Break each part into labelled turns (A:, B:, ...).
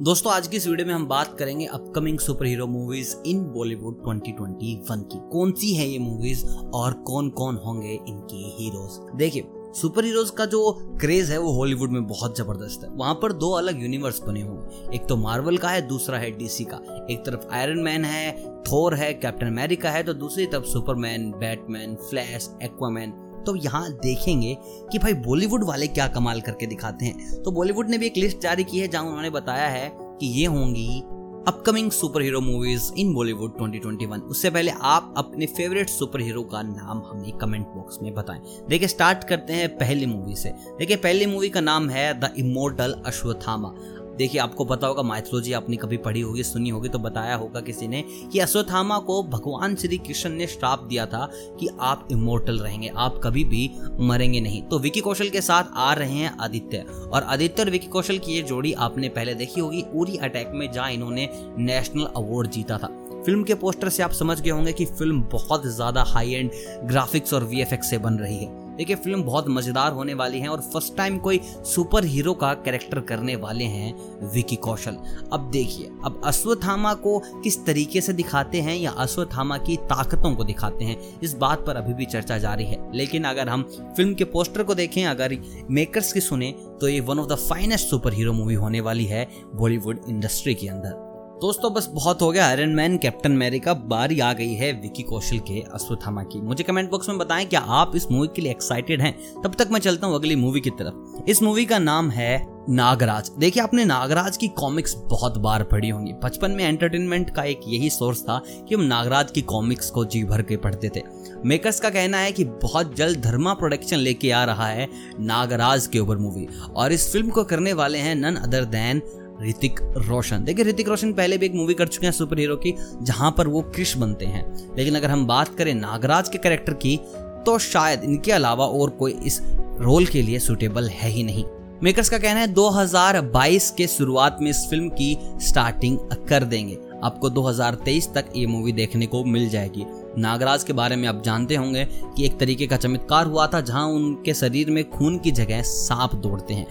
A: दोस्तों, आज की इस वीडियो में हम बात करेंगे upcoming superhero movies in Bollywood 2021 की। कौन सी है ये मूवीज़ और कौन कौन होंगे इनके हीरोज देखिए सुपर हीरोज का जो क्रेज है वो हॉलीवुड में बहुत ज़बरदस्त है। वहाँ पर दो अलग यूनिवर्स बने हुए एक तो मार्वल का है, दूसरा है डीसी का। एक तरफ़ आयरन मैन है थोर है कैप्टन अमेरिका है तो दूसरी तरफ़ सुपरमैन बैटमैन फ्लैश एक्वामैन तो यहाँ देखेंगे कि भाई बॉलीवुड वाले क्या कमाल करके दिखाते हैं। तो बॉलीवुड ने भी एक लिस्ट जारी की है, जहाँ उन्होंने बताया है कि ये होंगी upcoming superhero movies in Bollywood 2021 उससे पहले आप अपने फेवरेट सुपर हीरो का नाम हमें कमेंट बॉक्स में बताएँ। देखिए स्टार्ट करते हैं पहली मूवी से। देखिए, पहली मूवी का नाम है द इमोर्टल अश्वथामा देखिए, आपको पता होगा माइथोलॉजी आपने कभी पढ़ी होगी, सुनी होगी तो बताया होगा किसी ने कि अश्वत्थामा को भगवान श्री कृष्ण ने श्राप दिया था कि आप इमोर्टल रहेंगे, आप कभी भी मरेंगे नहीं। तो विकी कौशल के साथ आ रहे हैं आदित्य, और आदित्य और विकी कौशल की ये जोड़ी आपने पहले देखी होगी, उरी अटैक में जहाँ इन्होंने नेशनल अवार्ड जीता था। फ़िल्म के पोस्टर से आप समझ गए होंगे कि फ़िल्म बहुत ज़्यादा हाई एंड ग्राफिक्स और वीएफएक्स से बन रही है। देखिए, फ़िल्म बहुत मज़ेदार होने वाली है और फ़र्स्ट टाइम कोई सुपर हीरो का कैरेक्टर करने वाले हैं विकी कौशल। अब देखिए, अब अश्वत्थामा को किस तरीके से दिखाते हैं या अश्वत्थामा की ताकतों को दिखाते हैं, इस बात पर अभी भी चर्चा जारी है। लेकिन अगर हम फ़िल्म के पोस्टर को देखें, अगर मेकर्स की सुने तो ये one of the finest superhero movie होने वाली है बॉलीवुड इंडस्ट्री के अंदर। दोस्तों, बस बहुत हो गया आयरन मैन कैप्टन अमेरिका बारी आ गई है विकी कौशल के अश्वत्थामा की। मुझे कमेंट बॉक्स में बताएँ, क्या आप इस मूवी के लिए एक्साइटेड हैं? तब तक मैं चलता हूँ अगली मूवी की तरफ़। इस मूवी का नाम है नागराज। देखिए, आपने नागराज की कॉमिक्स बहुत बार पढ़ी होंगी। बचपन में एंटरटेनमेंट का एक यही सोर्स था कि हम नागराज की कॉमिक्स को जी भर के पढ़ते थे। मेकर्स का कहना है कि बहुत जल्द धर्मा प्रोडक्शन लेके आ रहा है नागराज के ऊपर मूवी और इस फ़िल्म को करने वाले हैं none other than Hrithik Roshan. देखिए, ऋतिक रोशन पहले भी एक मूवी कर चुके हैं सुपर हीरो की, जहाँ पर वो क्रिश बनते हैं। लेकिन अगर हम बात करें नागराज के कैरेक्टर की तो शायद इनके अलावा और कोई इस रोल के लिए सुटेबल है ही नहीं। मेकर्स का कहना है 2022 के शुरुआत में इस फ़िल्म की स्टार्टिंग कर देंगे। आपको 2023 तक ये मूवी देखने को मिल जाएगी। नागराज के बारे में आप जानते होंगे कि एक तरीके का चमत्कार हुआ था, जहाँ उनके शरीर में खून की जगह सांप दौड़ते हैं।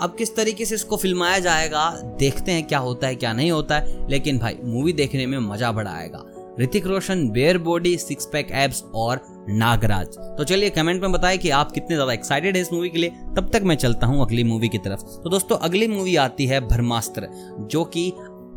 A: अब किस तरीके से इसको फिल्माया जाएगा, देखते हैं क्या होता है, क्या नहीं होता है, लेकिन भाई मूवी देखने में मज़ा बड़ा आएगा। Hrithik Roshan bare body six pack abs और नागराज। तो चलिए कमेंट में बताएँ कि आप कितने ज़्यादा एक्साइटेड हैं इस मूवी के लिए। तब तक मैं चलता हूँ अगली मूवी की तरफ़। तो दोस्तों, अगली मूवी आती है ब्रह्मास्त्र जो कि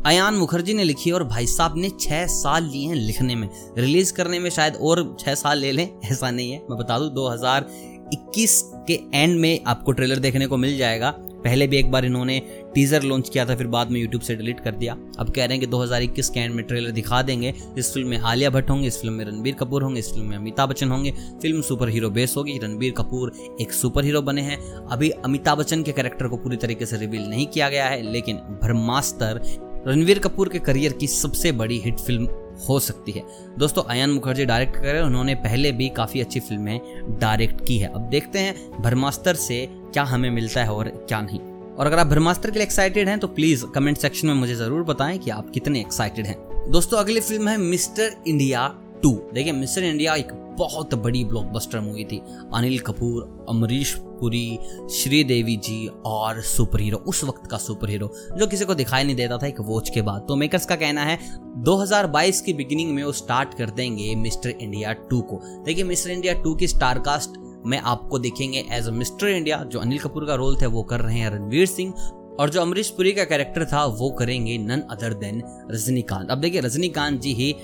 A: अयान मुखर्जी ने लिखी और भाई साहब ने छह साल लिए हैं लिखने में। रिलीज़ करने में शायद और छह साल ले लें, ऐसा नहीं है। मैं बता दूँ 2021 के एंड में आपको ट्रेलर देखने को मिल जाएगा। पहले भी एक बार इन्होंने टीजर लॉन्च किया था, फिर बाद में यूट्यूब से डिलीट कर दिया। अब कह रहे हैं कि 2021 के एंड में ट्रेलर दिखा देंगे। इस फ़िल्म में आलिया भट्ट होंगे, इस फ़िल्म में रणबीर कपूर होंगे, इस फ़िल्म में अमिताभ बच्चन होंगे। फ़िल्म सुपर हीरो बेस होगी। रणबीर कपूर एक सुपर हीरो बने हैं। अभी अमिताभ बच्चन के कैरेक्टर को पूरी तरीके से रिवील नहीं किया गया है, लेकिन ब्रह्मास्त्र रणवीर कपूर के करियर की सबसे बड़ी हिट फ़िल्म हो सकती है। दोस्तों, अयन मुखर्जी डायरेक्ट कर रहे हैं। उन्होंने पहले भी काफ़ी अच्छी फ़िल्में डायरेक्ट की है। अब देखते हैं ब्रह्मास्त्र से क्या हमें मिलता है और क्या नहीं। और अगर आप ब्रह्मास्त्र के लिए एक्साइटेड हैं तो प्लीज़ कमेंट सेक्शन में मुझे ज़रूर बताएँ कि आप कितने एक्साइटेड हैं। दोस्तों, अगली फ़िल्म है मिस्टर इंडिया टू देखिए मिस्टर इंडिया एक बहुत बड़ी ब्लॉकबस्टर मूवी थी। अनिल कपूर अमरीश पुरी श्रीदेवी जी और सुपर हीरो उस वक्त का सुपर हीरो जो किसी को दिखाई नहीं देता था एक वॉच के बाद। तो मेकर्स का कहना है 2022 की बिगिनिंग में वो स्टार्ट कर देंगे मिस्टर इंडिया टू को। देखिए मिस्टर इंडिया टू की स्टारकास्ट में आपको देखेंगे एज अ मिस्टर इंडिया जो अनिल कपूर का रोल था, वो कर रहे हैं रणवीर सिंह, और जो अमरीश पुरी का कैरेक्टर था, वो करेंगे नन अदर देन रजनीकांत। अब देखिए, रजनीकांत जी ही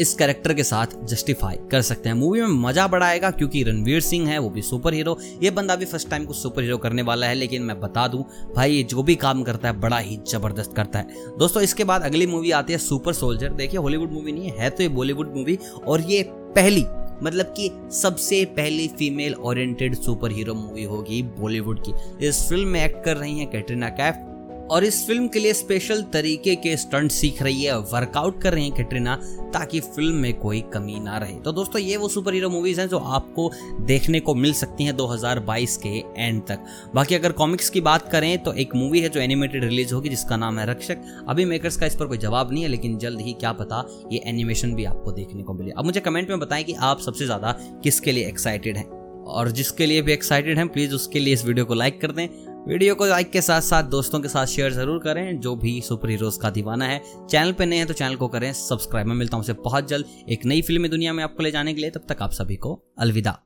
A: इस कैरेक्टर के साथ जस्टिफाई कर सकते हैं। मूवी में मज़ा बढ़ाएगा क्योंकि रणवीर सिंह है, वो भी सुपर हीरो ये बंदा भी फ़र्स्ट टाइम कुछ सुपर हीरो करने वाला है, लेकिन मैं बता दूँ, भाई, ये जो भी काम करता है, बड़ा ही ज़बरदस्त करता है। दोस्तों, इसके बाद अगली मूवी आती है सुपर सोल्जर देखिए हॉलीवुड मूवी नहीं है तो ये बॉलीवुड मूवी और ये पहली मतलब कि सबसे पहली female oriented super hero movie होगी बॉलीवुड की। इस फ़िल्म में एक्ट कर रही हैं कैटरीना कैफ और इस फ़िल्म के लिए स्पेशल तरीके के स्टंट सीख रही है वर्कआउट कर रही है कैटरीना, ताकि फ़िल्म में कोई कमी ना रहे। तो दोस्तों, ये वो सुपर हीरो मूवीज़ हैं जो आपको देखने को मिल सकती हैं 2022 के एंड तक। बाकी अगर कॉमिक्स की बात करें तो एक मूवी है जो एनिमेटेड रिलीज़ होगी, जिसका नाम है रक्षक। अभी मेकर्स का इस पर कोई जवाब नहीं है, लेकिन जल्द ही क्या पता ये एनिमेशन भी आपको देखने को मिले। अब मुझे कमेंट में बताएँ कि आप सबसे ज़्यादा किसके लिए एक्साइटेड हैं? और जिसके लिए भी एक्साइटेड हैं प्लीज़ उसके लिए इस वीडियो को लाइक कर दें। वीडियो को लाइक के साथ साथ दोस्तों के साथ शेयर ज़रूर करें। जो भी सुपर हीरोज का दीवाना है, चैनल पे नए हैं तो चैनल को करें, सब्सक्राइब। मैं मिलता हूँ बहुत जल्द एक नई फिल्मी दुनिया में आपको ले जाने के लिए। तब तक आप सभी को अलविदा।